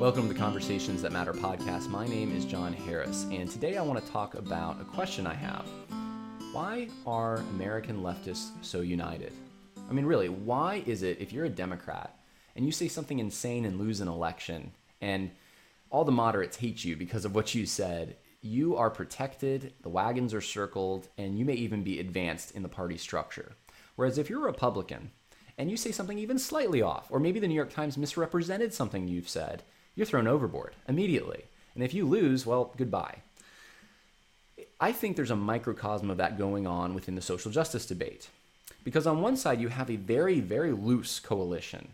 Welcome to the Conversations That Matter podcast. My name is John Harris, and today I want to talk about a question I have. Why are American leftists so united? I mean, really, why is it if you're a Democrat and you say something insane and lose an election, and all the moderates hate you because of what you said, you are protected, the wagons are circled, and you may even be advanced in the party structure? Whereas if you're a Republican and you say something even slightly off, or maybe the New York Times misrepresented something you've said, you're thrown overboard immediately. And if you lose, well, goodbye. I think there's a microcosm of that going on within the social justice debate. Because on one side, you have a very, very loose coalition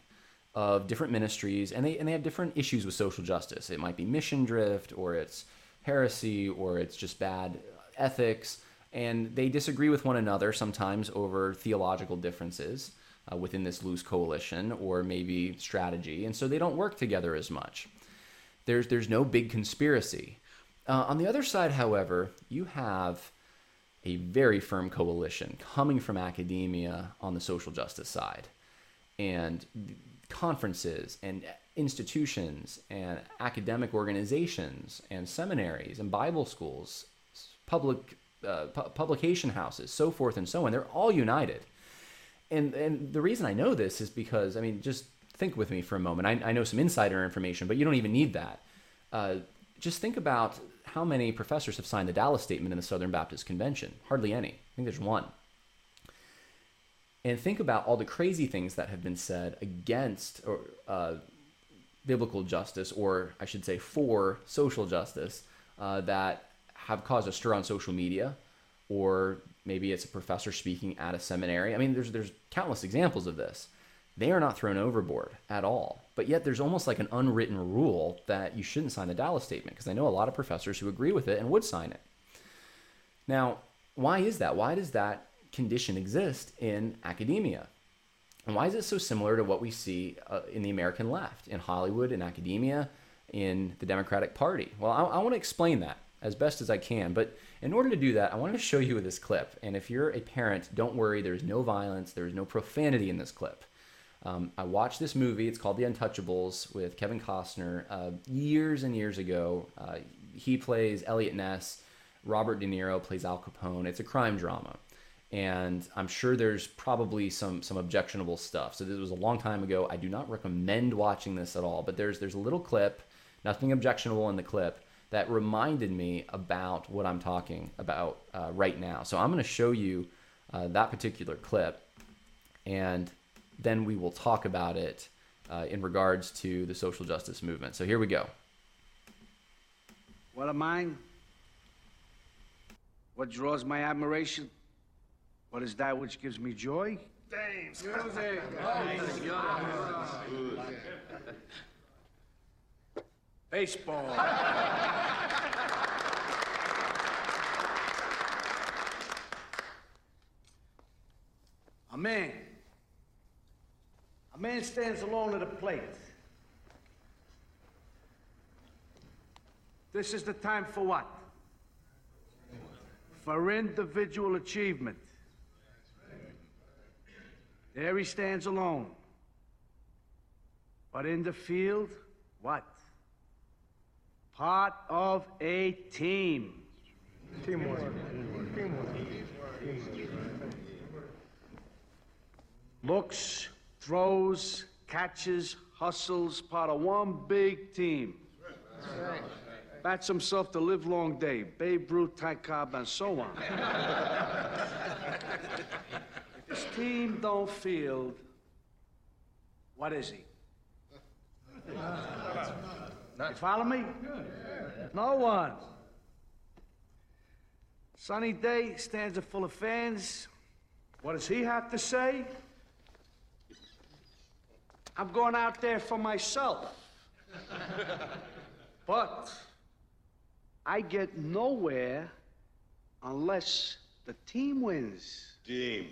of different ministries, and they, and they have different issues with social justice. It might be mission drift, or it's heresy, or it's just bad ethics, and they disagree with one another sometimes over theological differences uh, within this loose coalition or maybe strategy, and so they don't work together as much. There's there's no big conspiracy. Uh, on the other side, however, you have a very firm coalition coming from academia on the social justice side, and conferences and institutions and academic organizations and seminaries and Bible schools, public uh, pu- publication houses, so forth and so on. They're all united and and the reason I know this is because I mean, just think with me for a moment. I, I know some insider information, but you don't even need that. Uh, just think about how many professors have signed the Dallas Statement in the Southern Baptist Convention. Hardly any. I think there's one. And think about all the crazy things that have been said against or uh, biblical justice, or I should say, for social justice, uh, that have caused a stir on social media, or maybe it's a professor speaking at a seminary. I mean, there's there's countless examples of this. They are not thrown overboard at all. But yet there's almost like an unwritten rule that you shouldn't sign the Dallas statement because I know a lot of professors who agree with it and would sign it. Now, why is that? Why does that condition exist in academia? And why is it so similar to what we see uh, in the American left, in Hollywood, in academia, in the Democratic Party? Well, I, I want to explain that as best as I can. But in order to do that, I wanted to show you this clip. And if you're a parent, don't worry, there's no violence, there's no profanity in this clip. Um, I watched this movie. It's called The Untouchables with Kevin Costner uh, years and years ago. Uh, he plays Eliot Ness. Robert De Niro plays Al Capone. It's a crime drama. And I'm sure there's probably some some objectionable stuff. So this was a long time ago. I do not recommend watching this at all. But there's there's a little clip, nothing objectionable in the clip, that reminded me about what I'm talking about uh, right now. So I'm going to show you uh, that particular clip, and then we will talk about it uh, in regards to the social justice movement. So here we go. What of mine? What draws my admiration? What is that which gives me joy? James. Music. Baseball. A man. A man stands alone at a plate. This is the time for what? For individual achievement. There he stands alone. But in the field, what? Part of a team. Teamwork. Teamwork. Looks, throws, catches, hustles, part of one big team. Bats himself the livelong day. Babe Ruth, Ty Cobb, and so on. if his team don't field, what is he? You follow me? No one. Sunny day, stands full of fans. What does he have to say? I'm going out there for myself. but I get nowhere unless the team wins. Team.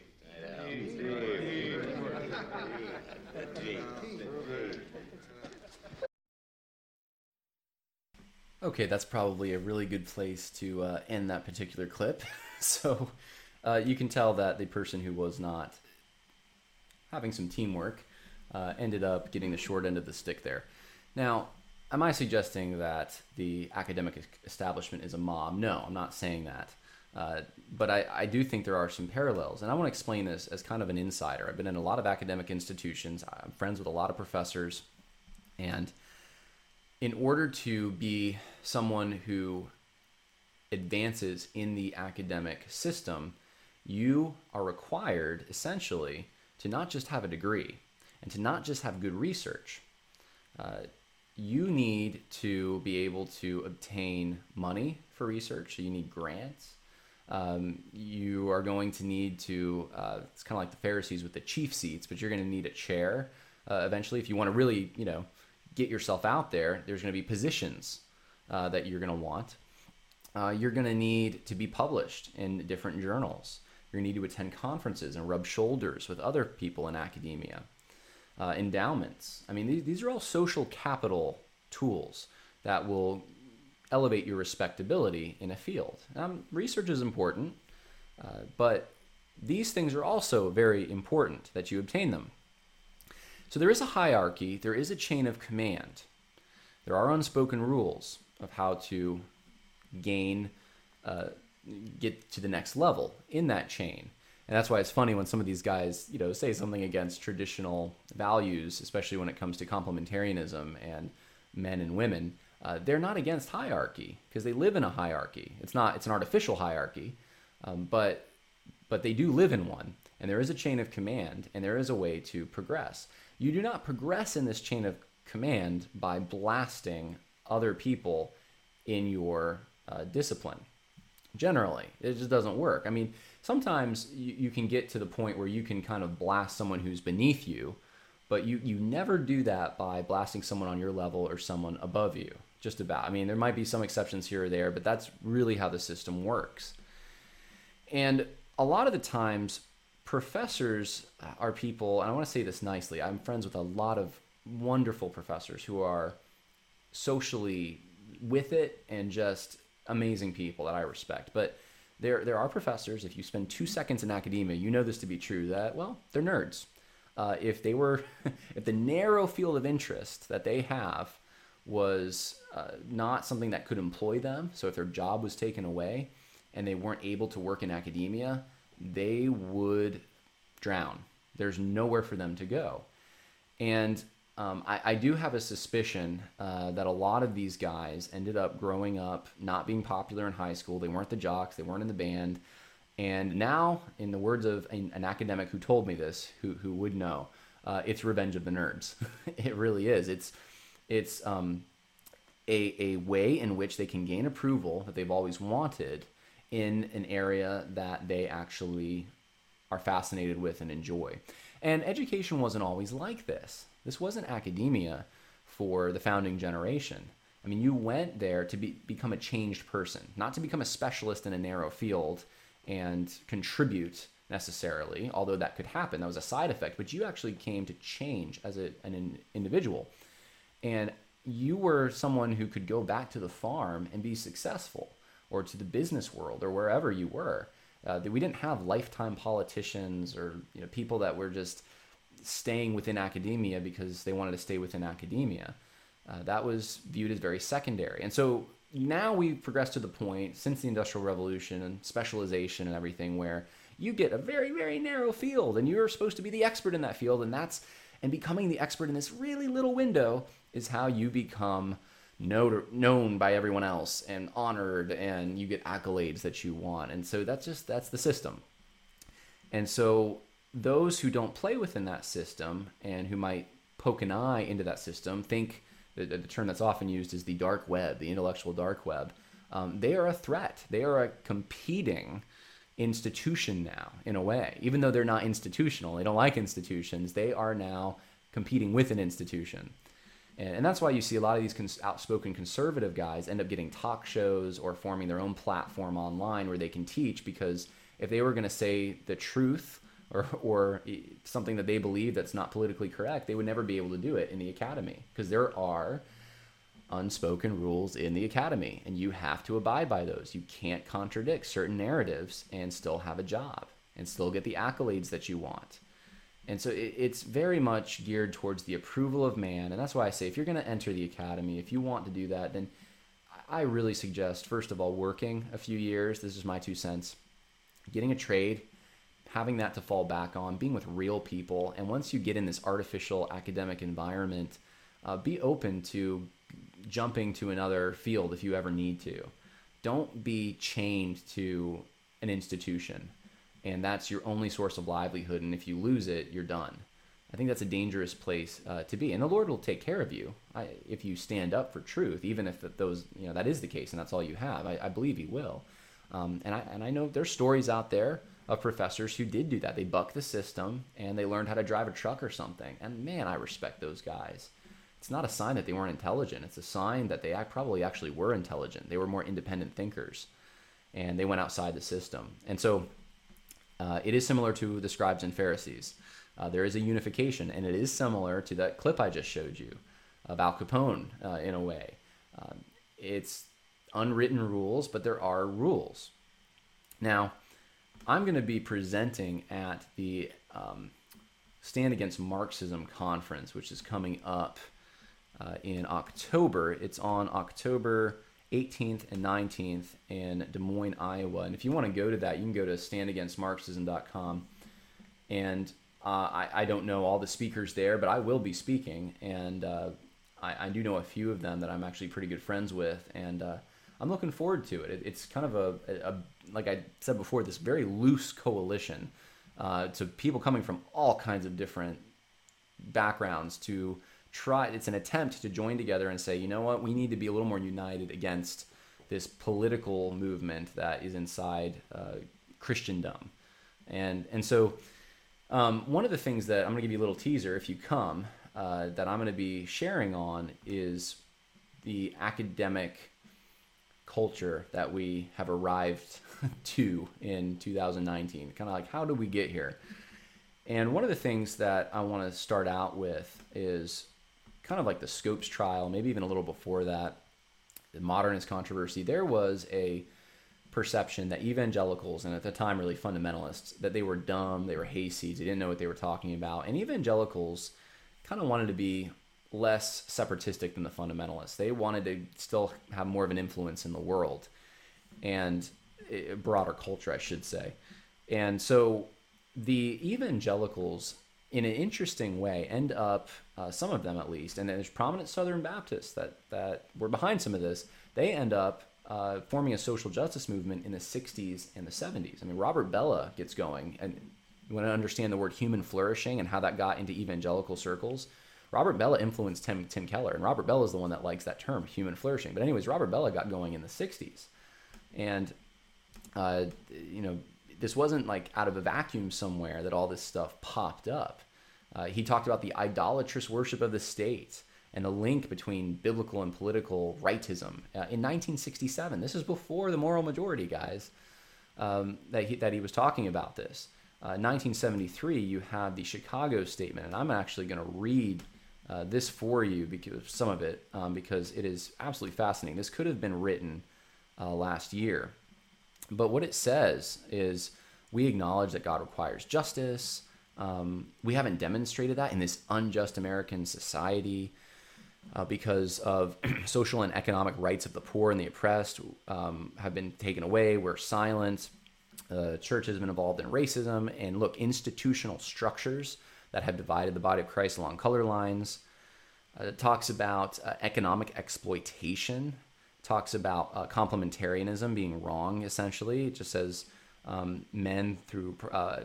Okay, that's probably a really good place to uh, end that particular clip. so uh, you can tell that the person who was not having some teamwork uh, ended up getting the short end of the stick there. Now, am I suggesting that the academic establishment is a mob? No, I'm not saying that. Uh, but I, I do think there are some parallels. And I want to explain this as kind of an insider. I've been in a lot of academic institutions, I'm friends with a lot of professors. And in order to be someone who advances in the academic system, you are required essentially to not just have a degree and to not just have good research. Uh, you need to be able to obtain money for research. So you need grants. Um, you are going to need to, uh, it's kind of like the Pharisees with the chief seats, but you're going to need a chair uh, eventually. If you want to really, you know, get yourself out there, there's going to be positions uh, that you're going to want. Uh, you're going to need to be published in different journals. You're going to need to attend conferences and rub shoulders with other people in academia uh, endowments. I mean, these, these are all social capital tools that will elevate your respectability in a field. Um, research is important, uh, but these things are also very important that you obtain them. So there is a hierarchy, there is a chain of command. There are unspoken rules of how to gain, uh, get to the next level in that chain. And that's why it's funny when some of these guys, you know, say something against traditional values, especially when it comes to complementarianism and men and women. Uh, they're not against hierarchy because they live in a hierarchy. It's not it's an artificial hierarchy, um, but but they do live in one, and there is a chain of command, and there is a way to progress. You do not progress in this chain of command by blasting other people in your uh, discipline. Generally, it just doesn't work. I mean, sometimes you, you can get to the point where you can kind of blast someone who's beneath you, but you, you never do that by blasting someone on your level or someone above you. Just about. I mean, there might be some exceptions here or there, but that's really how the system works. And a lot of the times, professors are people, and I want to say this nicely. I'm friends with a lot of wonderful professors who are socially with it and just amazing people that I respect. But there there are professors. If you spend two seconds in academia, you know this to be true. That well, they're nerds. Uh, if they were, if the narrow field of interest that they have was uh, not something that could employ them, so if their job was taken away and they weren't able to work in academia, they would drown. There's nowhere for them to go. And um, I, I, do have a suspicion uh, that a lot of these guys ended up growing up not being popular in high school. They weren't the jocks, they weren't in the band. And now, in the words of an, an academic who told me this, who, who would know, uh, it's revenge of the nerds. it really is. It's, it's um, a, a way in which they can gain approval that they've always wanted in an area that they actually are fascinated with and enjoy. And education wasn't always like this. This wasn't academia for the founding generation. I mean, you went there to be, become a changed person, not to become a specialist in a narrow field and contribute necessarily, although that could happen. That was a side effect, but you actually came to change as a, an individual. And you were someone who could go back to the farm and be successful, or to the business world, or wherever you were. Uh, we didn't have lifetime politicians or you know people that were just staying within academia because they wanted to stay within academia. Uh, that was viewed as very secondary. And so now we progress to the point since the Industrial Revolution and specialization and everything where you get a very, very narrow field and you're supposed to be the expert in that field. And that's, and becoming the expert in this really little window is how you become known by everyone else and honored and you get accolades that you want. And so that's just, that's the system. And so those who don't play within that system and who might poke an eye into that system think the, the term that's often used is the dark web, the intellectual dark web. Um, they are a threat. They are a competing institution now, in a way. Even though they're not institutional, they don't like institutions, they are now competing with an institution. And, and that's why you see a lot of these cons- outspoken conservative guys end up getting talk shows or forming their own platform online where they can teach because if they were going to say the truth or, or something that they believe that's not politically correct, they would never be able to do it in the academy because there are unspoken rules in the academy and you have to abide by those. You can't contradict certain narratives and still have a job and still get the accolades that you want. And so it, it's very much geared towards the approval of man. And that's why I say if you're going to enter the academy, if you want to do that, then I really suggest, first of all, working a few years. This is my two cents. Getting a trade, having that to fall back on, being with real people. And once you get in this artificial academic environment, uh, be open to jumping to another field if you ever need to. Don't be chained to an institution and that's your only source of livelihood. And if you lose it, you're done. I think that's a dangerous place uh, to be, and the Lord will take care of you I, if you stand up for truth, even if those you know that is the case and that's all you have. I, I believe He will, um, and I and I know there's stories out there of professors who did do that. They bucked the system and they learned how to drive a truck or something. And man, I respect those guys. It's not a sign that they weren't intelligent. It's a sign that they probably actually were intelligent. They were more independent thinkers, and they went outside the system. And so uh, it is similar to the scribes and Pharisees. Uh, there is a unification, and it is similar to that clip I just showed you of Al Capone uh, in a way. Um, it's unwritten rules, but there are rules. Now, I'm going to be presenting at the um, Stand Against Marxism conference, which is coming up uh, in October. It's on October 18th and 19th in Des Moines, Iowa. And if you want to go to that, you can go to standagainstmarxism.com. And uh, I, I, don't know all the speakers there, but I will be speaking. And uh, I, I, do know a few of them that I'm actually pretty good friends with. And uh, I'm looking forward to it. it it's kind of a, a, like I said before, this very loose coalition uh, to people coming from all kinds of different backgrounds to try it's an attempt to join together and say you know what we need to be a little more united against this political movement that is inside uh, christendom and and so um, one of the things that i'm going to give you a little teaser if you come uh, that i'm going to be sharing on is the academic culture that we have arrived to in 2019 kind of like how did we get here? And one of the things that I want to start out with is kind of like the Scopes trial, maybe even a little before that, the modernist controversy, there was a perception that evangelicals, and at the time really fundamentalists, that they were dumb, they were hayseeds, they didn't know what they were talking about. And evangelicals kind of wanted to be less separatistic than the fundamentalists. They wanted to still have more of an influence in the world and broader culture, I should say. And so the evangelicals in an interesting way, end up, uh, some of them at least, and there's prominent Southern Baptists that, that were behind some of this, they end up uh, forming a social justice movement in the 60s and the 70s. I mean, Robert Bellah gets going, and you want to understand the word human flourishing and how that got into evangelical circles. Robert Bellah influenced Tim, Tim Keller, and Robert Bellah is the one that likes that term, human flourishing. But, anyways, Robert Bellah got going in the 60s. And, uh, you know, this wasn't like out of a vacuum somewhere that all this stuff popped up. Uh, he talked about the idolatrous worship of the state and the link between biblical and political rightism uh, in 1967. This is before the moral majority, guys, um, that, he, that he was talking about this. Uh, 1973, you have the Chicago Statement, and I'm actually going to read uh, this for you because some of it um, because it is absolutely fascinating. This could have been written uh, last year. But what it says is we acknowledge that God requires justice. Um, we haven't demonstrated that in this unjust American society uh, because of social and economic rights of the poor and the oppressed um, have been taken away. We're silent. The church has been involved in racism. And look, institutional structures that have divided the body of Christ along color lines. Uh, it talks about uh, economic exploitation talks about uh, complementarianism being wrong. Essentially, it just says um, men through uh,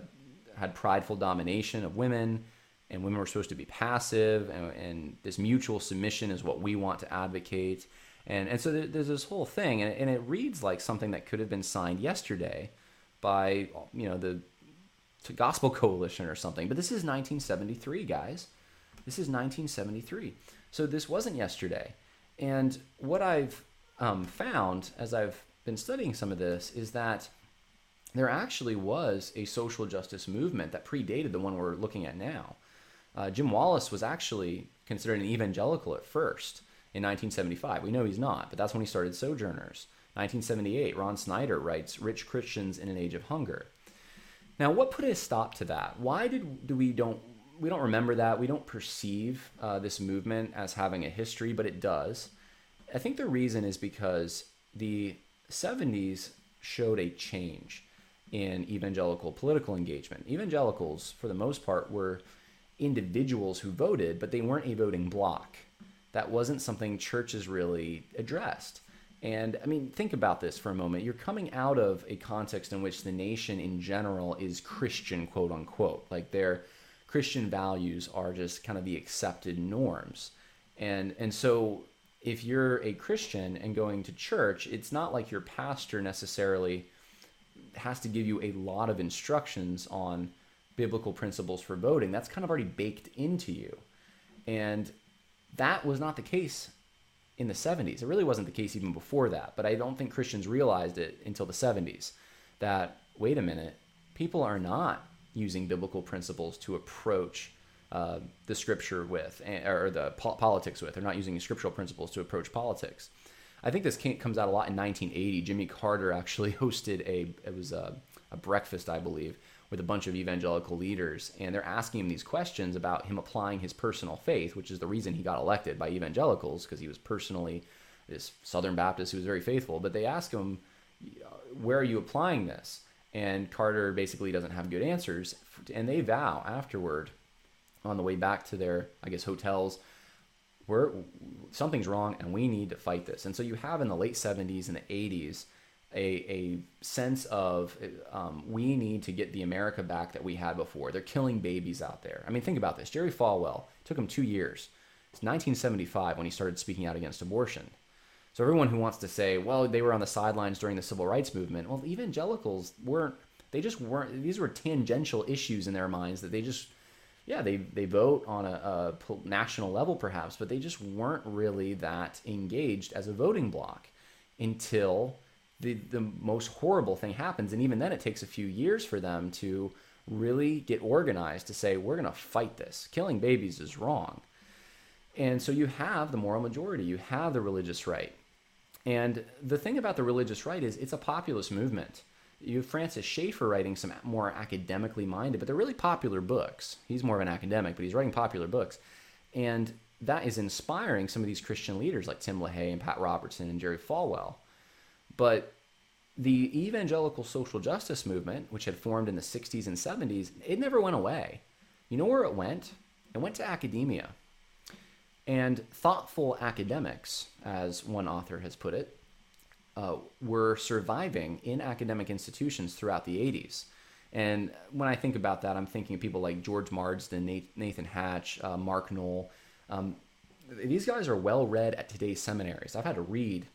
had prideful domination of women, and women were supposed to be passive, and, and this mutual submission is what we want to advocate. And and so there's this whole thing, and it reads like something that could have been signed yesterday by you know the Gospel Coalition or something. But this is 1973, guys. This is 1973. So this wasn't yesterday. And what I've um, found as I've been studying some of this is that there actually was a social justice movement that predated the one we're looking at now. Uh, Jim Wallis was actually considered an evangelical at first in 1975. We know he's not, but that's when he started Sojourners. 1978, Ron Sider writes Rich Christians in an Age of Hunger. Now, what put a stop to that? Why did do we don't we don't remember that? We don't perceive uh, this movement as having a history, but it does. I think the reason is because the 70s showed a change in evangelical political engagement. Evangelicals, for the most part, were individuals who voted, but they weren't a voting bloc. That wasn't something churches really addressed. And I mean, think about this for a moment. You're coming out of a context in which the nation in general is Christian, quote unquote. Like their Christian values are just kind of the accepted norms. And and so if you're a Christian and going to church, it's not like your pastor necessarily has to give you a lot of instructions on biblical principles for voting. That's kind of already baked into you. And that was not the case in the 70s. It really wasn't the case even before that, but I don't think Christians realized it until the 70s that, wait a minute, people are not using biblical principles to approach uh, the scripture with, or the po- politics with. They're not using scriptural principles to approach politics. I think this came, comes out a lot in 1980. Jimmy Carter actually hosted a, it was a, a breakfast, I believe, with a bunch of evangelical leaders, and they're asking him these questions about him applying his personal faith, which is the reason he got elected by evangelicals because he was personally this Southern Baptist who was very faithful. But they ask him, "Where are you applying this?" And Carter basically doesn't have good answers, and they vow afterward, on the way back to their, I guess, hotels, we're something's wrong, and we need to fight this. And so you have in the late '70s and the '80s a, a sense of um, we need to get the America back that we had before. They're killing babies out there. I mean, think about this. Jerry Falwell took him two years. It's 1975 when he started speaking out against abortion. So everyone who wants to say, well, they were on the sidelines during the civil rights movement, well, evangelicals weren't. They just weren't. These were tangential issues in their minds that they just, yeah, they they vote on a, a national level perhaps, but they just weren't really that engaged as a voting bloc until the, the most horrible thing happens. And even then, it takes a few years for them to really get organized to say, we're going to fight this. Killing babies is wrong. And so you have the moral majority, you have the religious right. And the thing about the religious right is it's a populist movement. You have Francis Schaeffer writing some more academically minded, but they're really popular books. He's more of an academic, but he's writing popular books. And that is inspiring some of these Christian leaders like Tim LaHaye and Pat Robertson and Jerry Falwell. But the evangelical social justice movement, which had formed in the 60s and 70s, it never went away. You know where it went? It went to academia. And thoughtful academics, as one author has put it, uh, were surviving in academic institutions throughout the 80s. And when I think about that, I'm thinking of people like George Marsden, Nathan Hatch, uh, Mark Noll. Um, these guys are well read at today's seminaries. I've had to read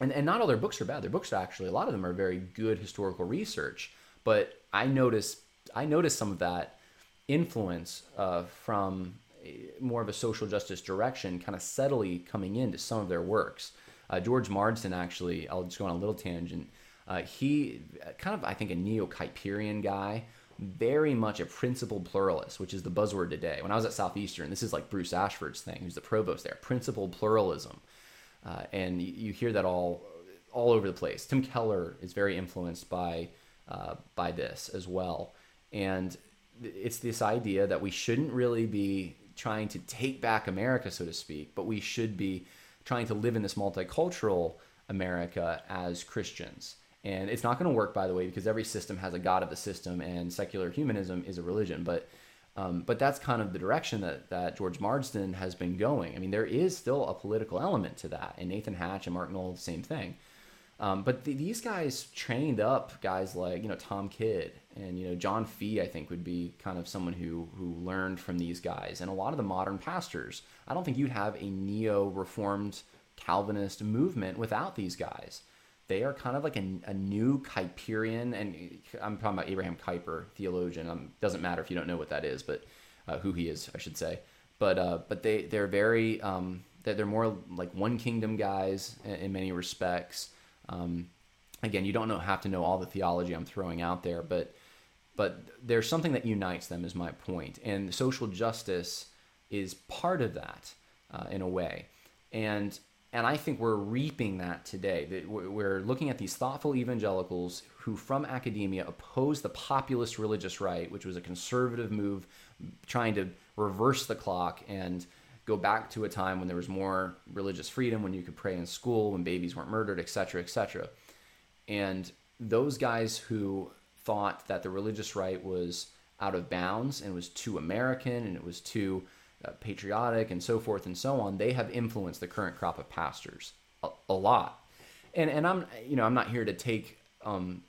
and, and not all their books are bad. Their books actually a lot of them are very good historical research. But I notice I notice some of that influence uh, from more of a social justice direction, kind of subtly coming into some of their works. Uh, George Marsden actually, I'll just go on a little tangent. Uh, he kind of I think a neo Kuyperian guy, very much a principled pluralist, which is the buzzword today. When I was at Southeastern, this is like Bruce Ashford's thing, who's the provost there. Principled pluralism. Uh, and you, hear that all all over the place. Tim Keller is very influenced by uh, by this as well, and it's this idea that we shouldn't really be trying to take back America, so to speak, but we should be trying to live in this multicultural America as Christians. And it's not going to work, by the way, because every system has a god of the system, and secular humanism is a religion. But um, but that's kind of the direction that, that George Marsden has been going. I mean, there is still a political element to that, and Nathan Hatch and Mark Noll, the same thing. Um, but th- these guys trained up guys like you know Tom Kidd and you know John Fea. I think would be kind of someone who who learned from these guys, and a lot of the modern pastors. I don't think you'd have a neo Reformed Calvinist movement without these guys they are kind of like a, a new Kuyperian, and I'm talking about Abraham Kuyper, theologian. Um, doesn't matter if you don't know what that is, but uh, who he is, I should say. But uh, but they they're very um, they're more like one kingdom guys in, in many respects. Um, again, you don't know have to know all the theology I'm throwing out there, but but there's something that unites them, is my point, and social justice is part of that uh, in a way, and and I think we're reaping that today. That we're looking at these thoughtful evangelicals who, from academia, oppose the populist religious right, which was a conservative move trying to reverse the clock and go back to a time when there was more religious freedom, when you could pray in school, when babies weren't murdered, etc., etc. And those guys who thought that the religious right was out of bounds and was too American and it was too uh, patriotic and so forth and so on, they have influenced the current crop of pastors a, a lot. And and I'm you know I'm not here to take um,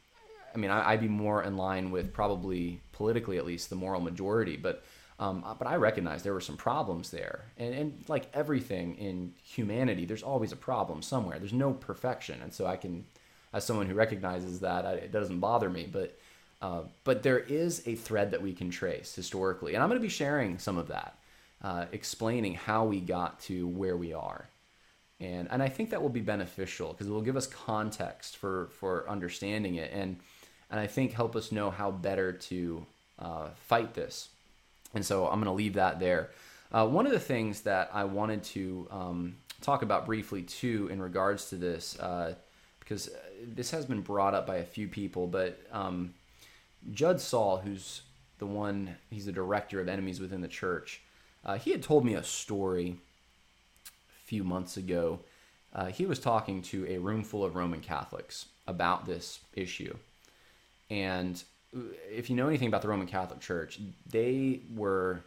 I mean I, would be more in line with probably politically at least the moral majority, but um, but I recognize there were some problems there, and and like everything in humanity, there's always a problem somewhere. There's no perfection, and so I can, as someone who recognizes that, I, it doesn't bother me, but. Uh, but there is a thread that we can trace historically, and I'm going to be sharing some of that. Uh, explaining how we got to where we are. And, and I think that will be beneficial because it will give us context for, for understanding it and, and I think help us know how better to uh, fight this. And so I'm going to leave that there. Uh, one of the things that I wanted to um, talk about briefly too in regards to this, uh, because this has been brought up by a few people, but um, Judd Saul, who's the one, he's the director of Enemies Within the Church. Uh, he had told me a story a few months ago. Uh, he was talking to a room full of Roman Catholics about this issue. And if you know anything about the Roman Catholic Church, they were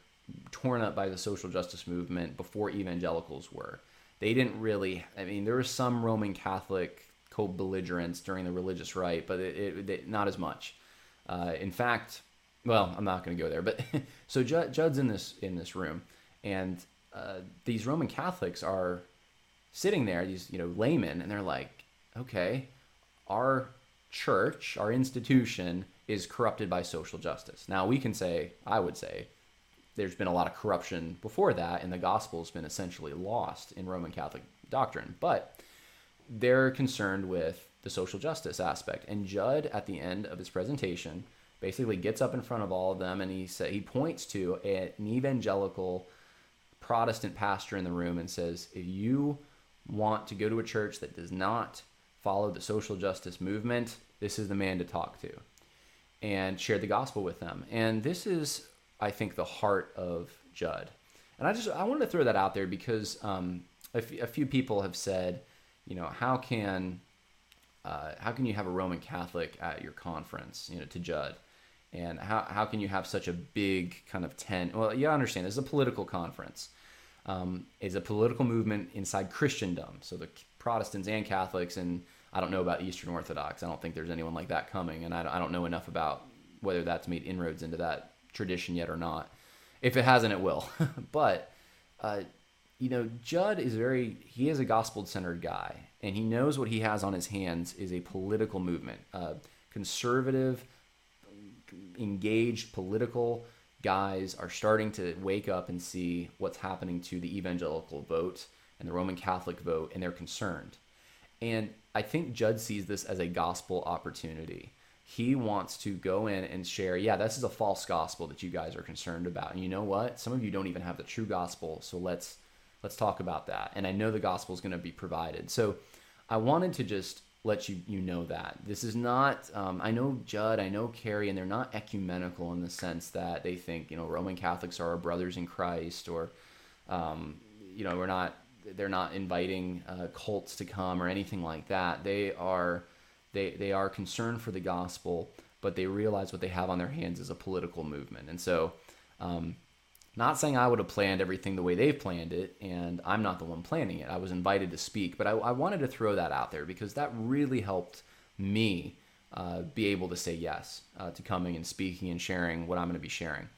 torn up by the social justice movement before evangelicals were. They didn't really, I mean, there was some Roman Catholic co belligerence during the religious right, but it, it, it not as much. Uh, in fact, well, I'm not going to go there, but so Judd, Judd's in this in this room, and uh, these Roman Catholics are sitting there, these you know laymen, and they're like, okay, our church, our institution is corrupted by social justice. Now we can say, I would say, there's been a lot of corruption before that, and the gospel's been essentially lost in Roman Catholic doctrine, but they're concerned with the social justice aspect. And Judd, at the end of his presentation, basically gets up in front of all of them and he sa- he points to an evangelical Protestant pastor in the room and says, if you want to go to a church that does not follow the social justice movement, this is the man to talk to. And share the gospel with them. And this is, I think, the heart of Judd. And I just I wanted to throw that out there because um, a, f- a few people have said, you know, how can uh, how can you have a Roman Catholic at your conference, you know, to Judd? And how, how can you have such a big kind of tent well you understand this is a political conference. Um, it's a political movement inside christendom. So the protestants and catholics and i don't know about eastern orthodox. I don't think there's anyone like that coming and i, I don't know enough about whether that's made inroads into that tradition yet or not. If it hasn't it will. But uh, you know judd is very he is a gospel centered guy and he knows what he has on his hands is a political movement uh, conservative engaged political guys are starting to wake up and see what's happening to the evangelical vote and the Roman Catholic vote, and they're concerned. And I think Judd sees this as a gospel opportunity. He wants to go in and share, yeah, this is a false gospel that you guys are concerned about. And you know what? Some of you don't even have the true gospel, so let's let's talk about that. And I know the gospel is going to be provided. So I wanted to just let you you know that this is not. Um, I know Judd, I know Carrie, and they're not ecumenical in the sense that they think you know Roman Catholics are our brothers in Christ, or um, you know we're not. They're not inviting uh, cults to come or anything like that. They are they they are concerned for the gospel, but they realize what they have on their hands is a political movement, and so. Um, not saying I would have planned everything the way they've planned it, and I'm not the one planning it. I was invited to speak, but I, I wanted to throw that out there because that really helped me uh, be able to say yes uh, to coming and speaking and sharing what I'm going to be sharing.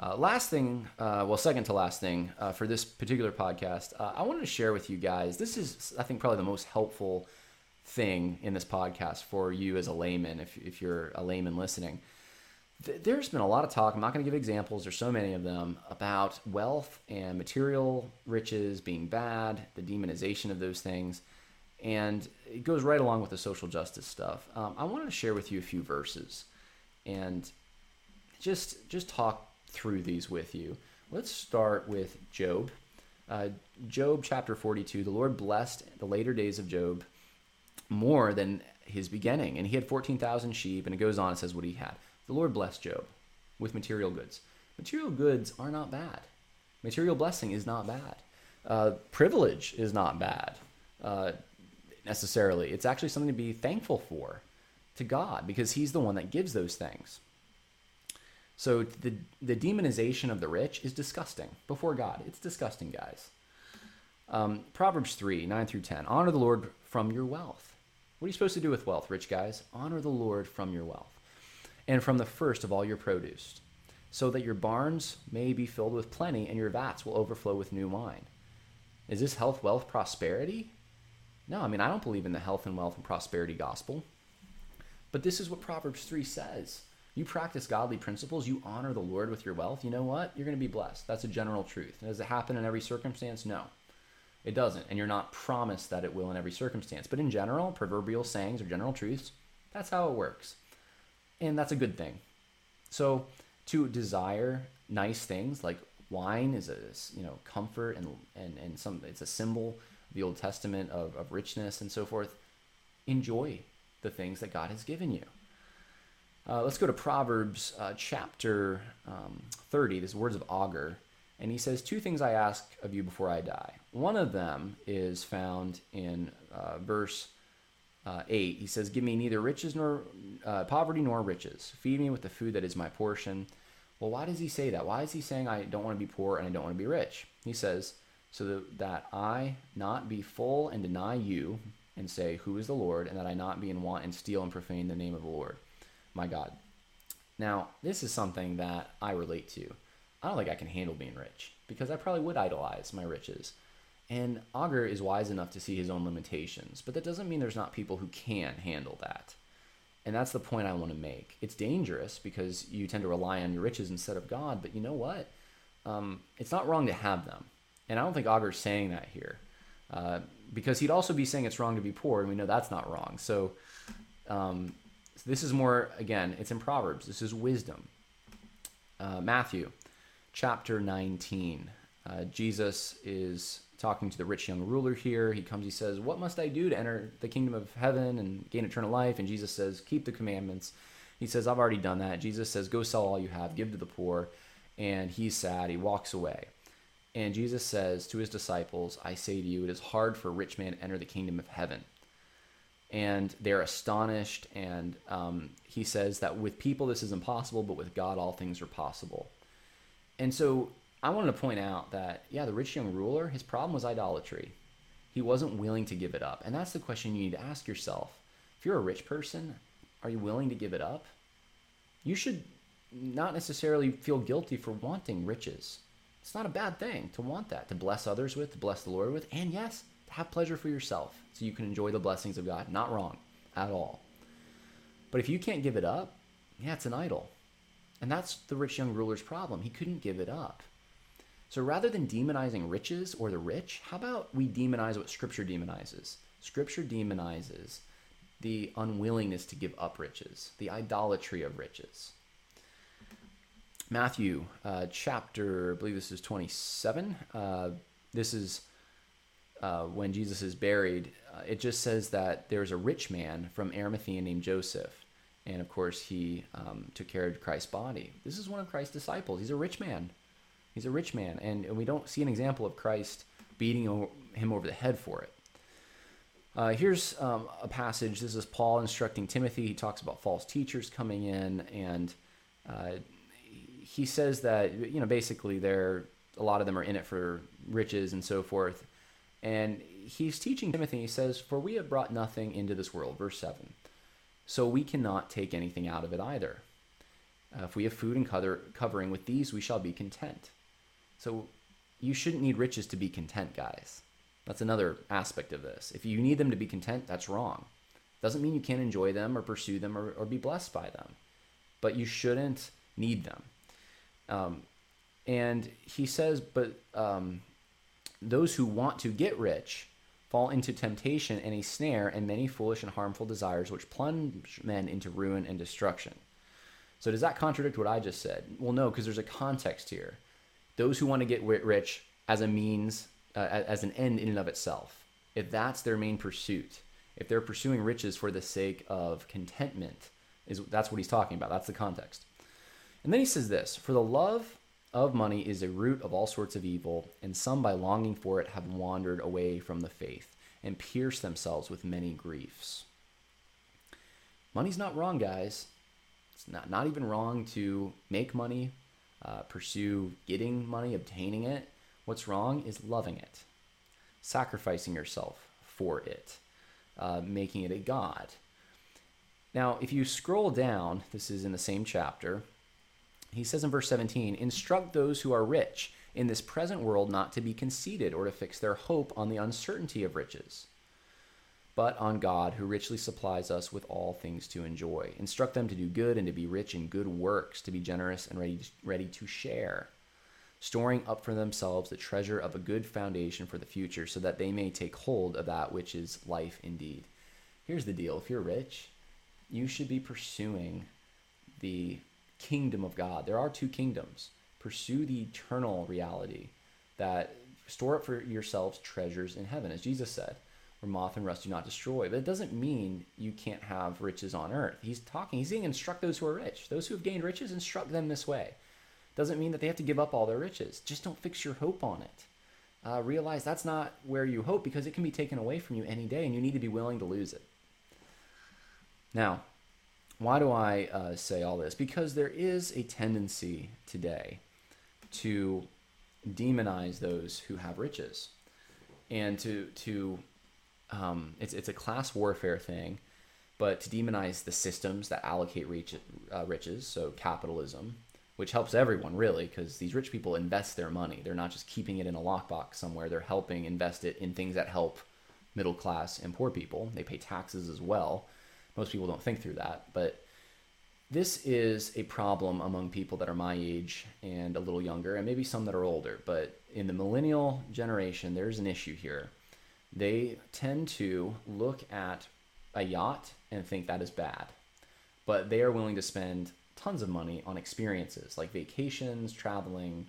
Uh, last thing, uh, well, second to last thing uh, for this particular podcast, uh, I wanted to share with you guys. This is, I think, probably the most helpful thing in this podcast for you as a layman, if, if you're a layman listening there's been a lot of talk. I'm not going to give examples. There's so many of them about wealth and material riches being bad, the demonization of those things, and it goes right along with the social justice stuff. Um, I wanted to share with you a few verses, and just just talk through these with you. Let's start with Job, Uh, Job chapter 42, the Lord blessed the later days of Job more than his beginning. And he had 14,000 sheep, and it goes on, and says what he had. The Lord blessed Job with material goods. Material goods are not bad. Material blessing is not bad. Uh, privilege is not bad uh, necessarily. It's actually something to be thankful for to God because He's the one that gives those things. So the the demonization of the rich is disgusting before God. It's disgusting, guys. Um, Proverbs three nine through ten. Honor the Lord from your wealth. What are you supposed to do with wealth, rich guys? Honor the Lord from your wealth, and from the first of all your produce, so that your barns may be filled with plenty, and your vats will overflow with new wine. Is this health, wealth, prosperity? No, I mean I don't believe in the health and wealth and prosperity gospel. But this is what Proverbs 3 says. You practice godly principles, you honor the Lord with your wealth, you know what? You're going to be blessed. That's a general truth. Does it happen in every circumstance? No. It doesn't. And you're not promised that it will in every circumstance. But in general, proverbial sayings or general truths, that's how it works. And that's a good thing. So to desire nice things like wine is a you know comfort and and, and some it's a symbol of the Old Testament of, of richness and so forth. Enjoy the things that God has given you. Uh, let's go to Proverbs uh, chapter um, 30. This words of Agur. And he says, Two things I ask of you before I die. One of them is found in uh, verse uh, 8. He says, Give me neither riches nor uh, poverty nor riches. Feed me with the food that is my portion. Well, why does he say that? Why is he saying I don't want to be poor and I don't want to be rich? He says, So that, that I not be full and deny you and say, Who is the Lord? and that I not be in want and steal and profane the name of the Lord my God. Now, this is something that I relate to. I don't think I can handle being rich because I probably would idolize my riches. And Agur is wise enough to see his own limitations, but that doesn't mean there's not people who can handle that. And that's the point I want to make. It's dangerous because you tend to rely on your riches instead of God, but you know what? Um, it's not wrong to have them. And I don't think Agur's saying that here. Uh, because he'd also be saying it's wrong to be poor, and we know that's not wrong. So um, so this is more, again, it's in Proverbs. This is wisdom. Uh, Matthew chapter 19. Uh, Jesus is talking to the rich young ruler here. He comes, he says, What must I do to enter the kingdom of heaven and gain eternal life? And Jesus says, Keep the commandments. He says, I've already done that. Jesus says, Go sell all you have, give to the poor. And he's sad. He walks away. And Jesus says to his disciples, I say to you, it is hard for a rich man to enter the kingdom of heaven and they're astonished. And um, he says that with people this is impossible, but with God all things are possible. And so I wanted to point out that, yeah, the rich young ruler, his problem was idolatry. He wasn't willing to give it up. And that's the question you need to ask yourself. If you're a rich person, are you willing to give it up? You should not necessarily feel guilty for wanting riches. It's not a bad thing to want that, to bless others with, to bless the Lord with, and yes, to have pleasure for yourself so you can enjoy the blessings of God. Not wrong at all. But if you can't give it up, yeah, it's an idol. And that's the rich young ruler's problem. He couldn't give it up. So rather than demonizing riches or the rich, how about we demonize what Scripture demonizes? Scripture demonizes the unwillingness to give up riches, the idolatry of riches. Matthew uh, chapter, I believe this is 27. Uh, this is uh, when Jesus is buried, uh, it just says that there's a rich man from Arimathea named Joseph. And of course, he um, took care of Christ's body. This is one of Christ's disciples. He's a rich man. He's a rich man. And, we don't see an example of Christ beating him over the head for it. Uh, here's um, a passage. This is Paul instructing Timothy. He talks about false teachers coming in, and uh, he says that you know basically they're a lot of them are in it for riches and so forth. And he's teaching Timothy, he says, For we have brought nothing into this world, verse 7. So we cannot take anything out of it either. Uh, if we have food and cover, covering, with these we shall be content. So you shouldn't need riches to be content, guys. That's another aspect of this. If you need them to be content, that's wrong. Doesn't mean you can't enjoy them or pursue them or, or be blessed by them, but you shouldn't need them. Um, and he says, but um, those who want to get rich fall into temptation and a snare and many foolish and harmful desires which plunge men into ruin and destruction. So does that contradict what I just said? Well, no, because there's a context here. Those who want to get rich as a means uh, as an end in and of itself, if that's their main pursuit, if they're pursuing riches for the sake of contentment, is that's what he's talking about. That's the context. And then he says this For the love of money is a root of all sorts of evil, and some by longing for it have wandered away from the faith and pierced themselves with many griefs. Money's not wrong, guys. It's not, not even wrong to make money, uh, pursue getting money, obtaining it. What's wrong is loving it, sacrificing yourself for it, uh, making it a God. Now, if you scroll down, this is in the same chapter, he says in verse 17, Instruct those who are rich in this present world not to be conceited or to fix their hope on the uncertainty of riches, but on God who richly supplies us with all things to enjoy. Instruct them to do good and to be rich in good works, to be generous and ready, ready to share, storing up for themselves the treasure of a good foundation for the future, so that they may take hold of that which is life indeed. Here's the deal if you're rich, you should be pursuing the kingdom of God. There are two kingdoms. Pursue the eternal reality that store up for yourselves treasures in heaven, as Jesus said, where moth and rust do not destroy. But it doesn't mean you can't have riches on earth. He's talking, he's saying, instruct those who are rich. Those who have gained riches, instruct them this way. Doesn't mean that they have to give up all their riches. Just don't fix your hope on it. Uh, realize that's not where you hope because it can be taken away from you any day and you need to be willing to lose it. Now, why do I uh, say all this? Because there is a tendency today to demonize those who have riches, and to to um, it's it's a class warfare thing, but to demonize the systems that allocate reach, uh, riches, so capitalism, which helps everyone really, because these rich people invest their money. They're not just keeping it in a lockbox somewhere. They're helping invest it in things that help middle class and poor people. They pay taxes as well most people don't think through that, but this is a problem among people that are my age and a little younger, and maybe some that are older. But in the millennial generation, there's an issue here. They tend to look at a yacht and think that is bad, but they are willing to spend tons of money on experiences like vacations, traveling,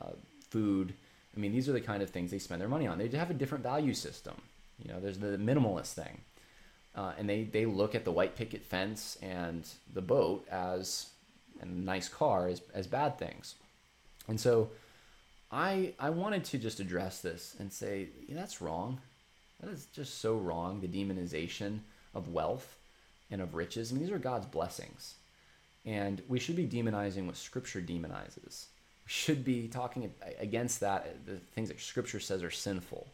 uh, food. I mean, these are the kind of things they spend their money on. They have a different value system. You know, there's the minimalist thing uh, and they they look at the white picket fence and the boat as and nice car as as bad things, and so I I wanted to just address this and say yeah, that's wrong, that is just so wrong. The demonization of wealth and of riches. I mean, these are God's blessings, and we should be demonizing what Scripture demonizes. We should be talking against that, the things that Scripture says are sinful,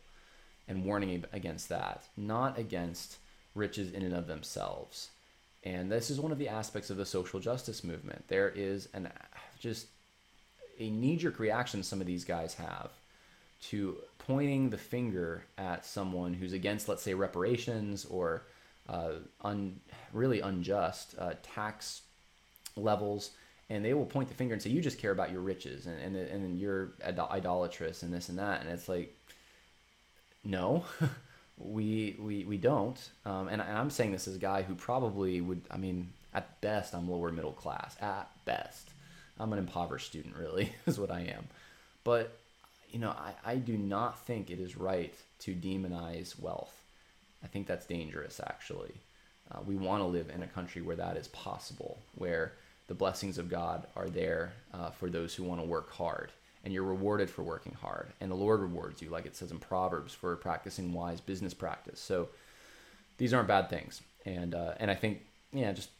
and warning against that, not against riches in and of themselves. And this is one of the aspects of the social justice movement. There is an just a knee-jerk reaction some of these guys have to pointing the finger at someone who's against, let's say, reparations or uh, un, really unjust uh, tax levels, and they will point the finger and say, "You just care about your riches, and and, and you're idolatrous, and this and that." And it's like, no, we we we don't. Um, and, and I'm saying this as a guy who probably would. I mean, at best, I'm lower middle class. At best, I'm an impoverished student. Really, is what I am. But you know, I, I do not think it is right to demonize wealth. I think that's dangerous. Actually, uh, we want to live in a country where that is possible, where the blessings of God are there uh, for those who want to work hard. And you're rewarded for working hard. And the lord rewards you like it says in proverbs for practicing wise business practice. So these aren't bad things. And uh, and i think yeah just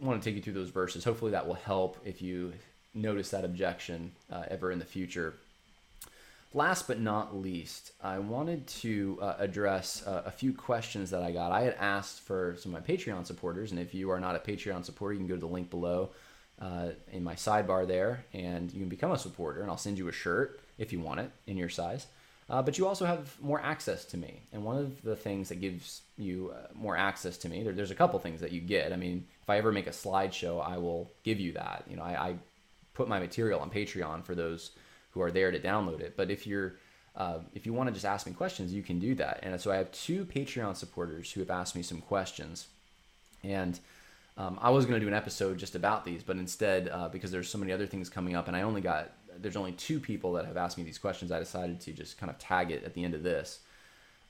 want to take you through those verses. Hopefully that will help if you notice that objection uh, ever in the future last but not least i wanted to uh, address uh, a few questions that i got i had asked for some of my patreon supporters and if you are not a patreon supporter you can go to the link below uh, in my sidebar there, and you can become a supporter, and I'll send you a shirt if you want it in your size. Uh, but you also have more access to me. And one of the things that gives you uh, more access to me, there, there's a couple things that you get. I mean, if I ever make a slideshow, I will give you that. You know, I, I put my material on Patreon for those who are there to download it. But if you're uh, if you want to just ask me questions, you can do that. And so I have two Patreon supporters who have asked me some questions, and um, I was going to do an episode just about these, but instead, uh, because there's so many other things coming up, and I only got there's only two people that have asked me these questions. I decided to just kind of tag it at the end of this,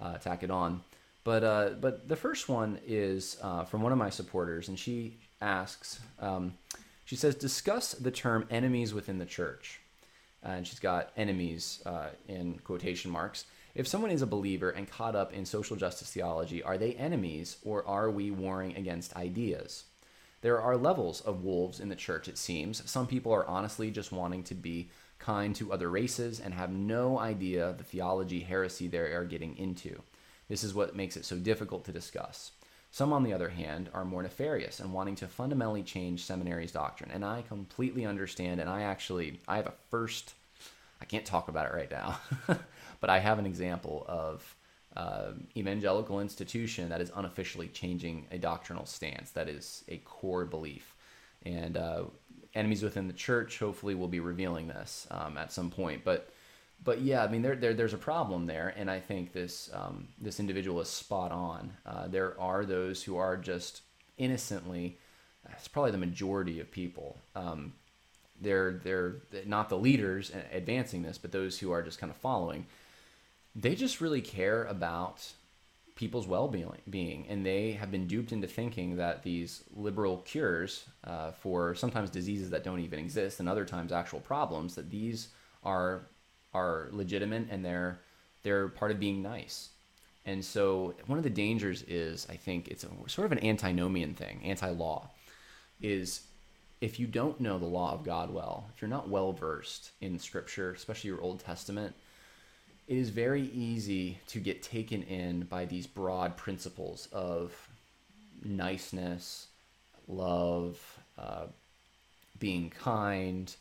uh, tack it on. But uh, but the first one is uh, from one of my supporters, and she asks, um, she says, discuss the term enemies within the church, and she's got enemies uh, in quotation marks. If someone is a believer and caught up in social justice theology, are they enemies or are we warring against ideas? There are levels of wolves in the church, it seems. Some people are honestly just wanting to be kind to other races and have no idea the theology heresy they are getting into. This is what makes it so difficult to discuss. Some, on the other hand, are more nefarious and wanting to fundamentally change seminary's doctrine. And I completely understand, and I actually, I have a first, I can't talk about it right now, but I have an example of uh, evangelical institution that is unofficially changing a doctrinal stance that is a core belief. And uh, enemies within the church hopefully will be revealing this um, at some point. But but yeah, I mean there, there there's a problem there, and I think this um, this individual is spot on. Uh, there are those who are just innocently. It's probably the majority of people. Um, they're they're not the leaders advancing this, but those who are just kind of following they just really care about people's well-being and they have been duped into thinking that these liberal cures uh, for sometimes diseases that don't even exist and other times actual problems that these are are legitimate and they're they're part of being nice and so one of the dangers is i think it's a, sort of an antinomian thing anti-law is if you don't know the law of god well if you're not well versed in scripture especially your old testament it is very easy to get taken in by these broad principles of niceness, love, uh, being kind.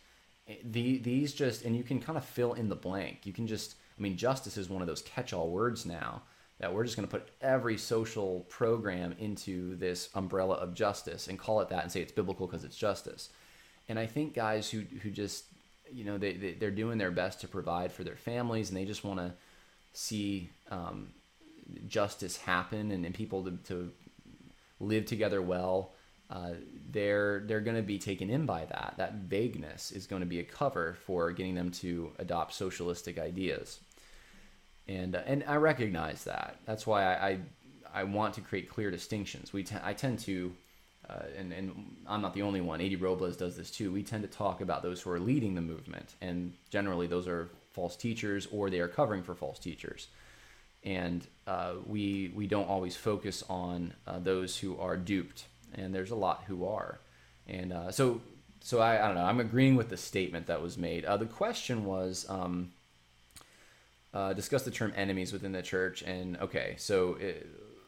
The, these just, and you can kind of fill in the blank. You can just, I mean, justice is one of those catch all words now that we're just going to put every social program into this umbrella of justice and call it that and say it's biblical because it's justice. And I think guys who, who just you know they, they they're doing their best to provide for their families and they just want to see um, justice happen and, and people to, to live together well uh, they're they're going to be taken in by that that vagueness is going to be a cover for getting them to adopt socialistic ideas and uh, and I recognize that that's why I, I, I want to create clear distinctions we t- I tend to uh, and, and I'm not the only one. A.D. Robles does this too. We tend to talk about those who are leading the movement, and generally those are false teachers or they are covering for false teachers. And uh, we we don't always focus on uh, those who are duped, and there's a lot who are. And uh, so so I, I don't know. I'm agreeing with the statement that was made. Uh, the question was. Um, uh, discuss the term enemies within the church, and okay, so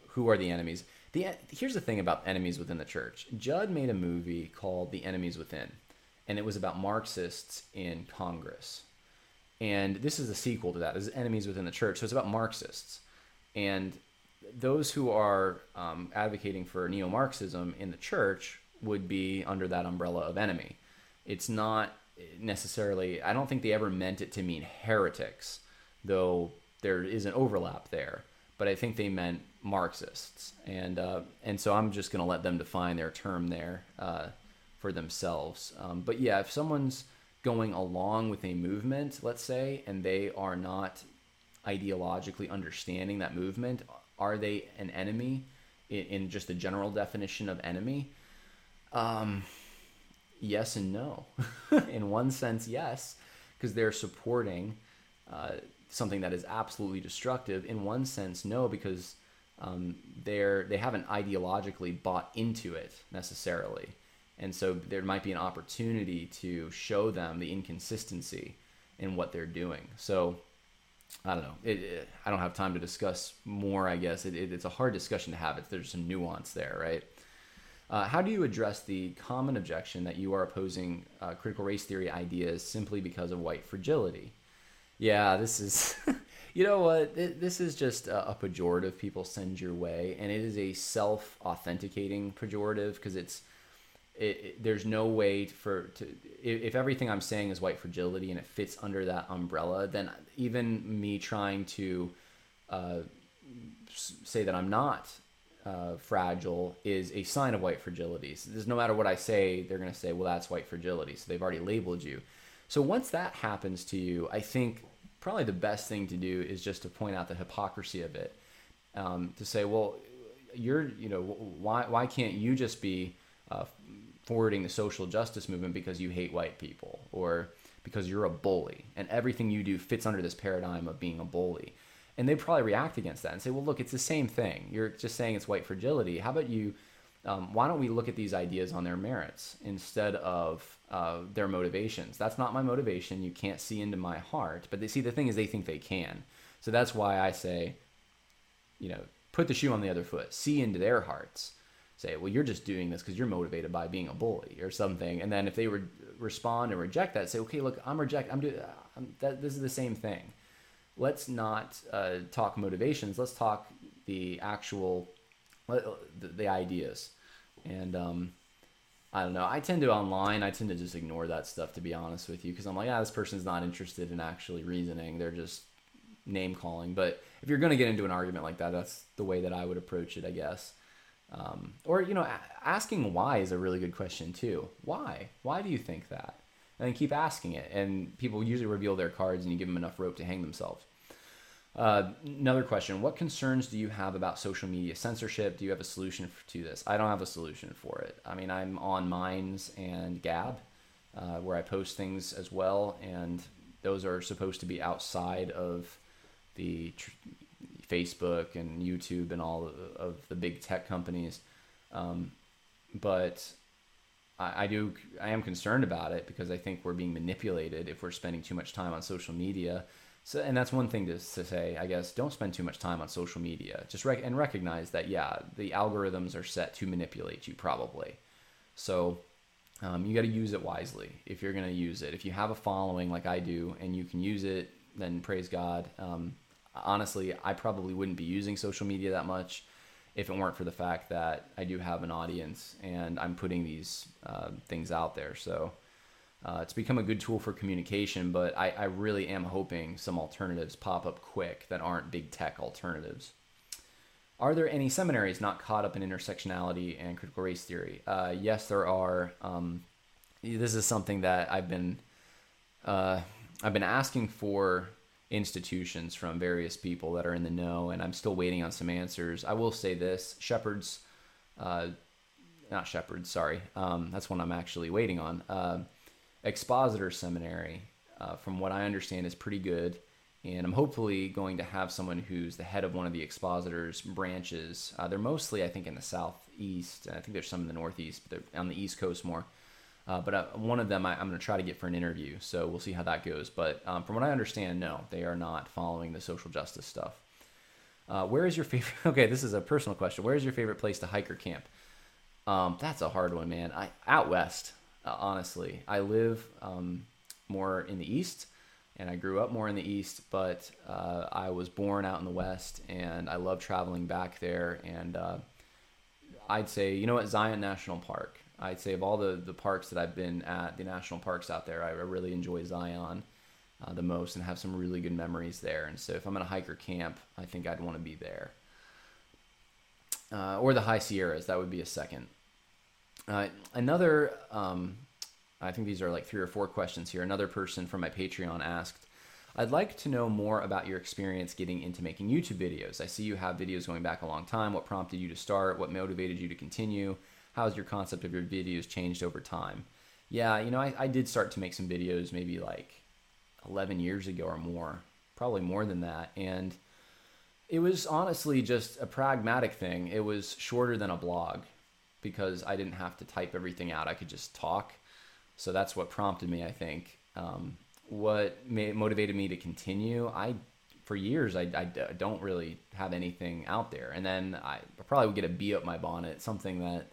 who are the enemies? The here's the thing about enemies within the church. Judd made a movie called The Enemies Within, and it was about Marxists in Congress. And this is a sequel to that. This is Enemies Within the Church, so it's about Marxists and those who are um, advocating for neo-Marxism in the church would be under that umbrella of enemy. It's not necessarily. I don't think they ever meant it to mean heretics, though there is an overlap there. But I think they meant Marxists, and uh, and so I'm just going to let them define their term there uh, for themselves. Um, but yeah, if someone's going along with a movement, let's say, and they are not ideologically understanding that movement, are they an enemy in, in just the general definition of enemy? Um, yes and no. in one sense, yes, because they're supporting uh, something that is absolutely destructive. In one sense, no, because um, they're they haven't ideologically bought into it necessarily, and so there might be an opportunity to show them the inconsistency in what they're doing. So I don't know. It, it, I don't have time to discuss more. I guess it, it's a hard discussion to have. It, there's some nuance there, right? Uh, how do you address the common objection that you are opposing uh, critical race theory ideas simply because of white fragility? Yeah, this is You know what? This is just a pejorative people send your way, and it is a self-authenticating pejorative because it's it, it, there's no way for to if, everything I'm saying is white fragility and it fits under that umbrella, then even me trying to uh, say that I'm not uh, fragile is a sign of white fragility. So no matter what I say, they're going to say, well, that's white fragility. So they've already labeled you. So once that happens to you, I think probably the best thing to do is just to point out the hypocrisy of it. Um, to say, well, you're, you know, why why can't you just be uh, forwarding the social justice movement because you hate white people or because you're a bully and everything you do fits under this paradigm of being a bully? And they probably react against that and say, well, look, it's the same thing. You're just saying it's white fragility. How about you? Um, why don't we look at these ideas on their merits instead of uh, their motivations? That's not my motivation. You can't see into my heart. But they see the thing is they think they can. So that's why I say, you know, put the shoe on the other foot. See into their hearts. Say, well, you're just doing this because you're motivated by being a bully or something. And then if they re- respond and reject that, say, okay, look, I'm reject. I'm doing that. This is the same thing. Let's not uh, talk motivations. Let's talk the actual the, the ideas. And um, I don't know. I tend to online. I tend to just ignore that stuff to be honest with you because I'm like, ah, this person's not interested in actually reasoning. They're just name calling. But if you're going to get into an argument like that, that's the way that I would approach it, I guess. Um, or you know, a- asking why is a really good question too. Why? Why do you think that? And then keep asking it, and people usually reveal their cards, and you give them enough rope to hang themselves. Uh, another question: What concerns do you have about social media censorship? Do you have a solution to this? I don't have a solution for it. I mean, I'm on Minds and Gab, uh, where I post things as well, and those are supposed to be outside of the tr- Facebook and YouTube and all of, the big tech companies. Um, but I, I do, I am concerned about it because I think we're being manipulated if we're spending too much time on social media. So, and that's one thing to, to say, I guess, don't spend too much time on social media. Just rec- and recognize that, yeah, the algorithms are set to manipulate you probably. So, um, you got to use it wisely if you're going to use it. If you have a following like I do and you can use it, then praise God. Um, honestly, I probably wouldn't be using social media that much if it weren't for the fact that I do have an audience and I'm putting these uh, things out there. So uh, it's become a good tool for communication, but I, I really am hoping some alternatives pop up quick that aren't big tech alternatives. Are there any seminaries not caught up in intersectionality and critical race theory? Uh, yes, there are. Um, this is something that I've been uh, I've been asking for institutions from various people that are in the know, and I'm still waiting on some answers. I will say this: Shepherds, uh, not Shepherds, sorry, um, that's one I'm actually waiting on. Uh, Expositor Seminary, uh, from what I understand, is pretty good and I'm hopefully going to have someone who's the head of one of the expositors branches. Uh, they're mostly, I think, in the southeast. I think there's some in the northeast, but they're on the east coast more. Uh, but uh, one of them I, am going to try to get for an interview, so we'll see how that goes. But um, from what I understand, no, they are not following the social justice stuff. Uh, where is your favorite? Okay, this is a personal question. Where is your favorite place to hike or camp? Um, that's a hard one, man. I out west, uh, honestly. I live um, more in the east and I grew up more in the east, but uh, I was born out in the west, and I love traveling back there. And uh, I'd say, you know what, Zion National Park. I'd say of all the the parks that I've been at, the national parks out there, I really enjoy Zion uh, the most, and have some really good memories there. And so, if I'm gonna hike or camp, I think I'd want to be there. Uh, or the High Sierras, that would be a second. Uh, another um, I think these are like three or four questions here. Another person from my Patreon asked, I'd like to know more about your experience getting into making YouTube videos. I see you have videos going back a long time. What prompted you to start? What motivated you to continue? How has your concept of your videos changed over time? Yeah, you know, I, I did start to make some videos maybe like 11 years ago or more, probably more than that. And it was honestly just a pragmatic thing. It was shorter than a blog because I didn't have to type everything out, I could just talk so that's what prompted me, I think. Um, what motivated me to continue, I for years I, I, don't really have anything out there, and then I probably would get a bee up my bonnet, something that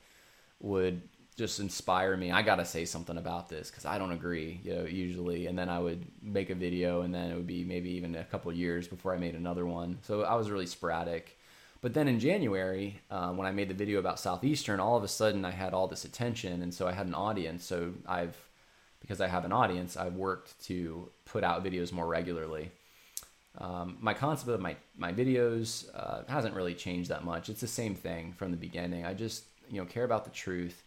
would just inspire me. I gotta say something about this because I don't agree, you know, usually. And then I would make a video, and then it would be maybe even a couple years before I made another one. So I was really sporadic. But then in January, uh, when I made the video about Southeastern, all of a sudden I had all this attention, and so I had an audience. So I've, because I have an audience, I've worked to put out videos more regularly. Um, my concept of my my videos uh, hasn't really changed that much. It's the same thing from the beginning. I just you know care about the truth,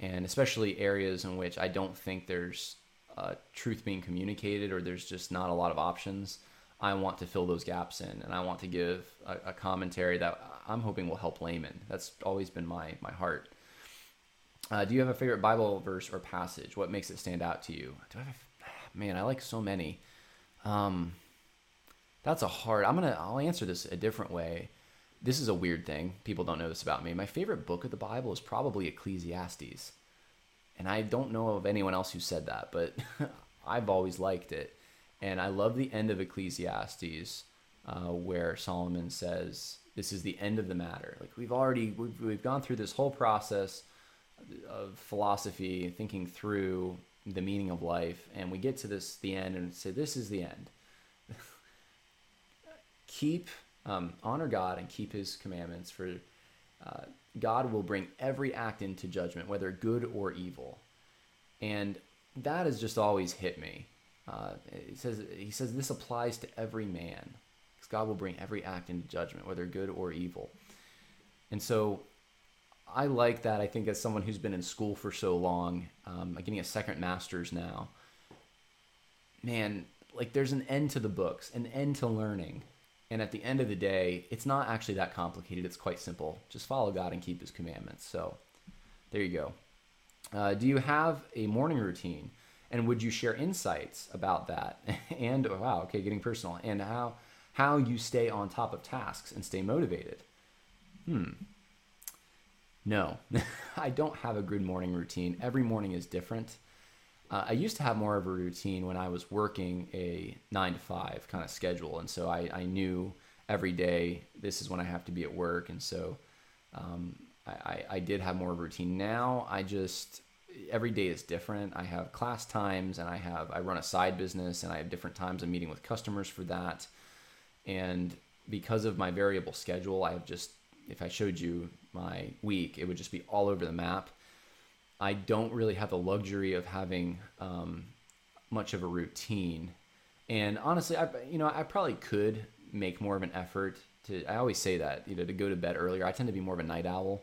and especially areas in which I don't think there's uh, truth being communicated or there's just not a lot of options, I want to fill those gaps in and I want to give a, a commentary that I'm hoping will help laymen. That's always been my, my heart. Uh, do you have a favorite Bible verse or passage? What makes it stand out to you? Do I have a, man, I like so many. Um, that's a hard. I'm gonna. I'll answer this a different way. This is a weird thing. People don't know this about me. My favorite book of the Bible is probably Ecclesiastes, and I don't know of anyone else who said that, but I've always liked it, and I love the end of Ecclesiastes, uh, where Solomon says, "This is the end of the matter. Like we've already we've we've gone through this whole process." of philosophy, thinking through the meaning of life, and we get to this the end and say, "This is the end." keep um, honor God and keep His commandments. For uh, God will bring every act into judgment, whether good or evil, and that has just always hit me. Uh, he says he says this applies to every man, because God will bring every act into judgment, whether good or evil, and so I like that. I think as someone who's been in school for so long, um, I'm getting a second master's now. Man, like there's an end to the books, an end to learning. And at the end of the day, it's not actually that complicated. It's quite simple. Just follow God and keep His commandments. So there you go. Uh, do you have a morning routine? And would you share insights about that? and oh, wow, okay, getting personal. And how how you stay on top of tasks and stay motivated. Hmm. No, I don't have a good morning routine. Every morning is different. Uh, I used to have more of a routine when I was working a nine to five kind of schedule. And so I, I knew every day this is when I have to be at work. And so um, I, I did have more of a routine. Now I just, every day is different. I have class times and I have, I run a side business and I have different times of meeting with customers for that. And because of my variable schedule, I have just if I showed you my week, it would just be all over the map. I don't really have the luxury of having um, much of a routine, and honestly, I you know I probably could make more of an effort to. I always say that you know to go to bed earlier. I tend to be more of a night owl,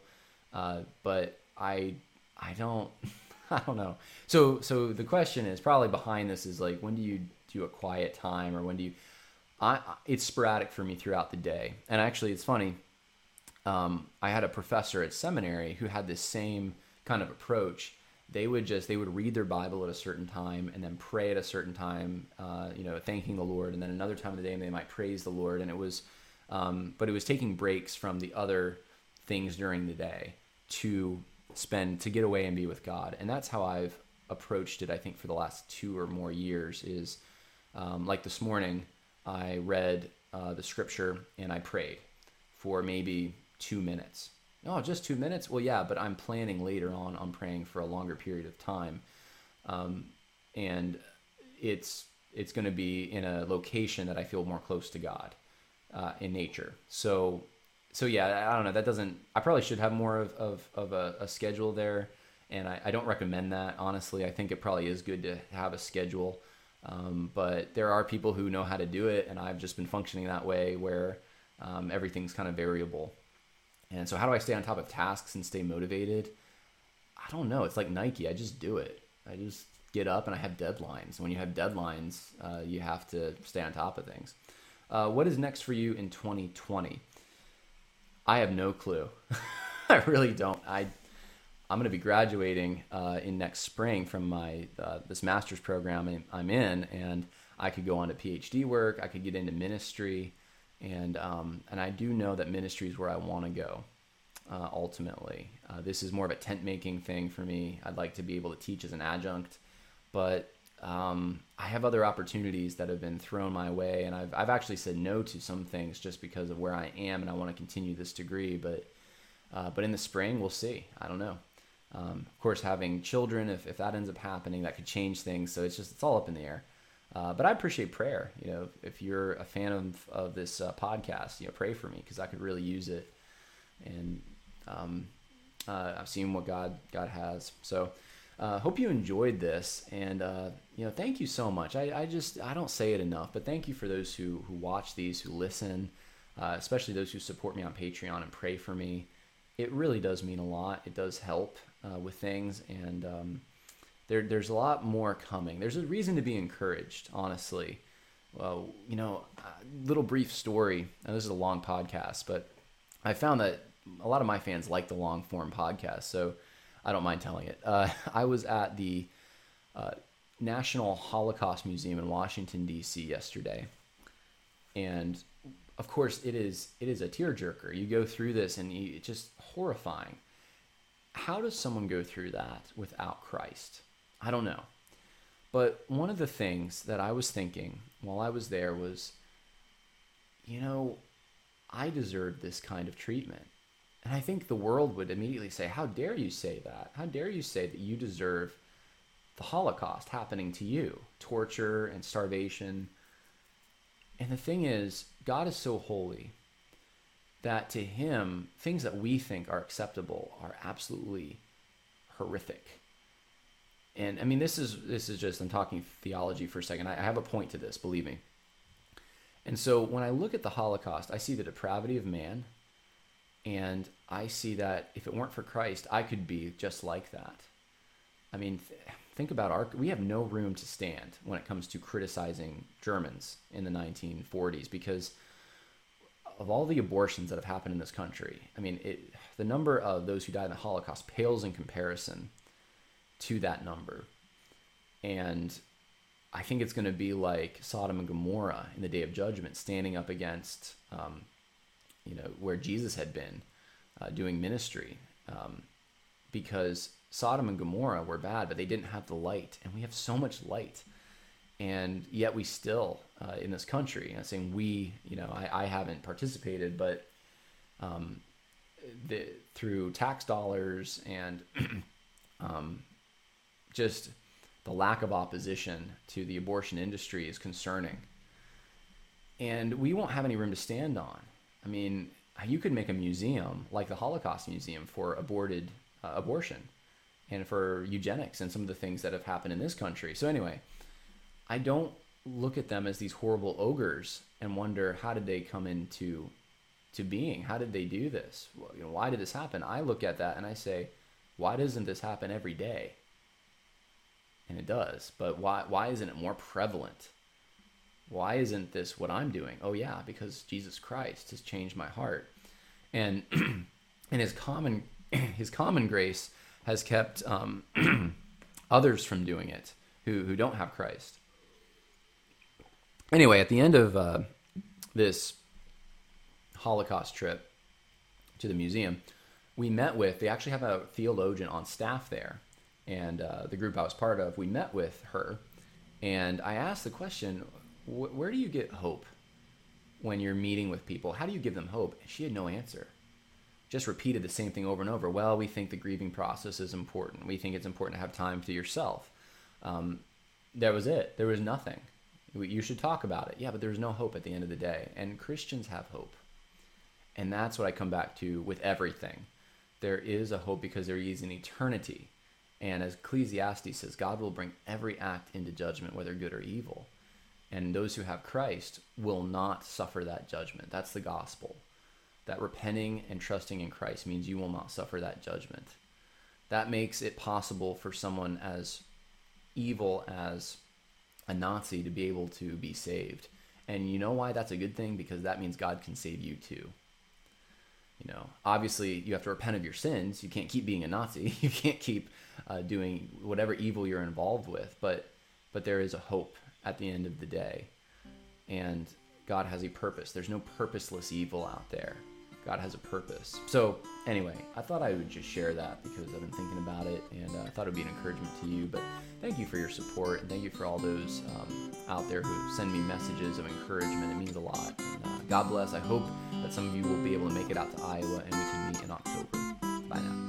uh, but I I don't I don't know. So so the question is probably behind this is like when do you do a quiet time or when do you I it's sporadic for me throughout the day. And actually it's funny um, I had a professor at seminary who had this same kind of approach. They would just they would read their Bible at a certain time and then pray at a certain time, uh, you know, thanking the Lord, and then another time of the day they might praise the Lord. And it was, um, but it was taking breaks from the other things during the day to spend to get away and be with God. And that's how I've approached it. I think for the last two or more years is um, like this morning I read uh, the scripture and I prayed for maybe two minutes. Oh, just two minutes? Well, yeah, but I'm planning later on on praying for a longer period of time. Um, and it's it's going to be in a location that I feel more close to God uh, in nature. So so yeah, I don't know. That doesn't. I probably should have more of of, of a, a schedule there, and I, I don't recommend that honestly. I think it probably is good to have a schedule, um, but there are people who know how to do it, and I've just been functioning that way where um, everything's kind of variable. And so, how do I stay on top of tasks and stay motivated? I don't know. It's like Nike. I just do it. I just get up and I have deadlines. When you have deadlines, uh, you have to stay on top of things. Uh, what is next for you in 2020? I have no clue. I really don't. I I'm going to be graduating uh, in next spring from my uh, this master's program I'm in, and I could go on to PhD work. I could get into ministry and um, and I do know that ministry is where I want to go. Uh, ultimately, uh, this is more of a tent making thing for me. I'd like to be able to teach as an adjunct, but um, I have other opportunities that have been thrown my way, and I've I've actually said no to some things just because of where I am, and I want to continue this degree. But uh, but in the spring, we'll see. I don't know. Um, of course, having children, if, if that ends up happening, that could change things. So it's just it's all up in the air. Uh, but I appreciate prayer. You know, if you're a fan of, of this uh, podcast, you know, pray for me because I could really use it. And um, uh, I've seen what God God has. So uh, hope you enjoyed this. And uh, you know, thank you so much. I, I just I don't say it enough, but thank you for those who who watch these, who listen, uh, especially those who support me on Patreon and pray for me. It really does mean a lot. It does help with things and. Um, There, there's a lot more coming. There's a reason to be encouraged, honestly. Well, you know, a little brief story. And this is a long podcast, but I found that a lot of my fans like the long form podcast, so I don't mind telling it. Uh, I was at the uh, National Holocaust Museum in Washington D.C. yesterday, and of course, it is it is a tearjerker. You go through this, and you, it's just horrifying. How does someone go through that without Christ? I don't know. But one of the things that I was thinking while I was there was, you know, I deserve this kind of treatment. And I think the world would immediately say, How dare you say that? How dare you say that you deserve the Holocaust happening to you? Torture and starvation. And the thing is, God is so holy that to him, things that we think are acceptable are absolutely horrific. And I mean, this is this is just I'm talking theology for a second. I, have a point to this, believe me. And so when I look at the Holocaust, I see the depravity of man, and I see that if it weren't for Christ, I could be just like that. I mean, th- think about our we have no room to stand when it comes to criticizing Germans in the 1940s because of all the abortions that have happened in this country. I mean, it, the number of those who died in the Holocaust pales in comparison to that number. And I think it's going to be like Sodom and Gomorrah in the day of judgment, standing up against, um, you know, where Jesus had been uh, doing ministry. Um, because Sodom and Gomorrah were bad, but they didn't have the light. And we have so much light. And yet we still, uh, in this country, I'm saying we, you know, I, I haven't participated, but um, the, through tax dollars and um, just the lack of opposition to the abortion industry is concerning. And we won't have any room to stand on. I mean, you could make a museum like the Holocaust Museum for aborted uh, abortion and for eugenics and some of the things that have happened in this country. So anyway, I don't look at them as these horrible ogres and wonder how did they come into to being? How did they do this? Well, you know, why did this happen? I look at that and I say, why doesn't this happen every day? And it does, but why why isn't it more prevalent? Why isn't this what I'm doing? Oh yeah, because Jesus Christ has changed my heart. And and his common his common grace has kept um, others from doing it who, who don't have Christ. Anyway, at the end of uh, this Holocaust trip to the museum, we met with, they actually have a theologian on staff there. And uh, the group I was part of, we met with her. And I asked the question, where do you get hope when you're meeting with people? How do you give them hope? And she had no answer just repeated the same thing over and over. Well, we think the grieving process is important. We think it's important to have time to yourself. Um, that was it. There was nothing. You should talk about it. Yeah, but there's no hope at the end of the day. And Christians have hope. And that's what I come back to with everything. There is a hope because there is an eternity. And as Ecclesiastes says, God will bring every act into judgment, whether good or evil. And those who have Christ will not suffer that judgment. That's the gospel that repenting and trusting in Christ means you will not suffer that judgment. That makes it possible for someone as evil as a Nazi to be able to be saved. And you know why that's a good thing? Because that means God can save you too. You know, obviously, you have to repent of your sins. You can't keep being a Nazi. You can't keep uh, doing whatever evil you're involved with. But, but there is a hope at the end of the day, and God has a purpose. There's no purposeless evil out there. God has a purpose. So, anyway, I thought I would just share that because I've been thinking about it and uh, I thought it would be an encouragement to you. But thank you for your support and thank you for all those um, out there who send me messages of encouragement. It means a lot. And, uh, God bless. I hope that some of you will be able to make it out to Iowa and we can meet in October. Bye now.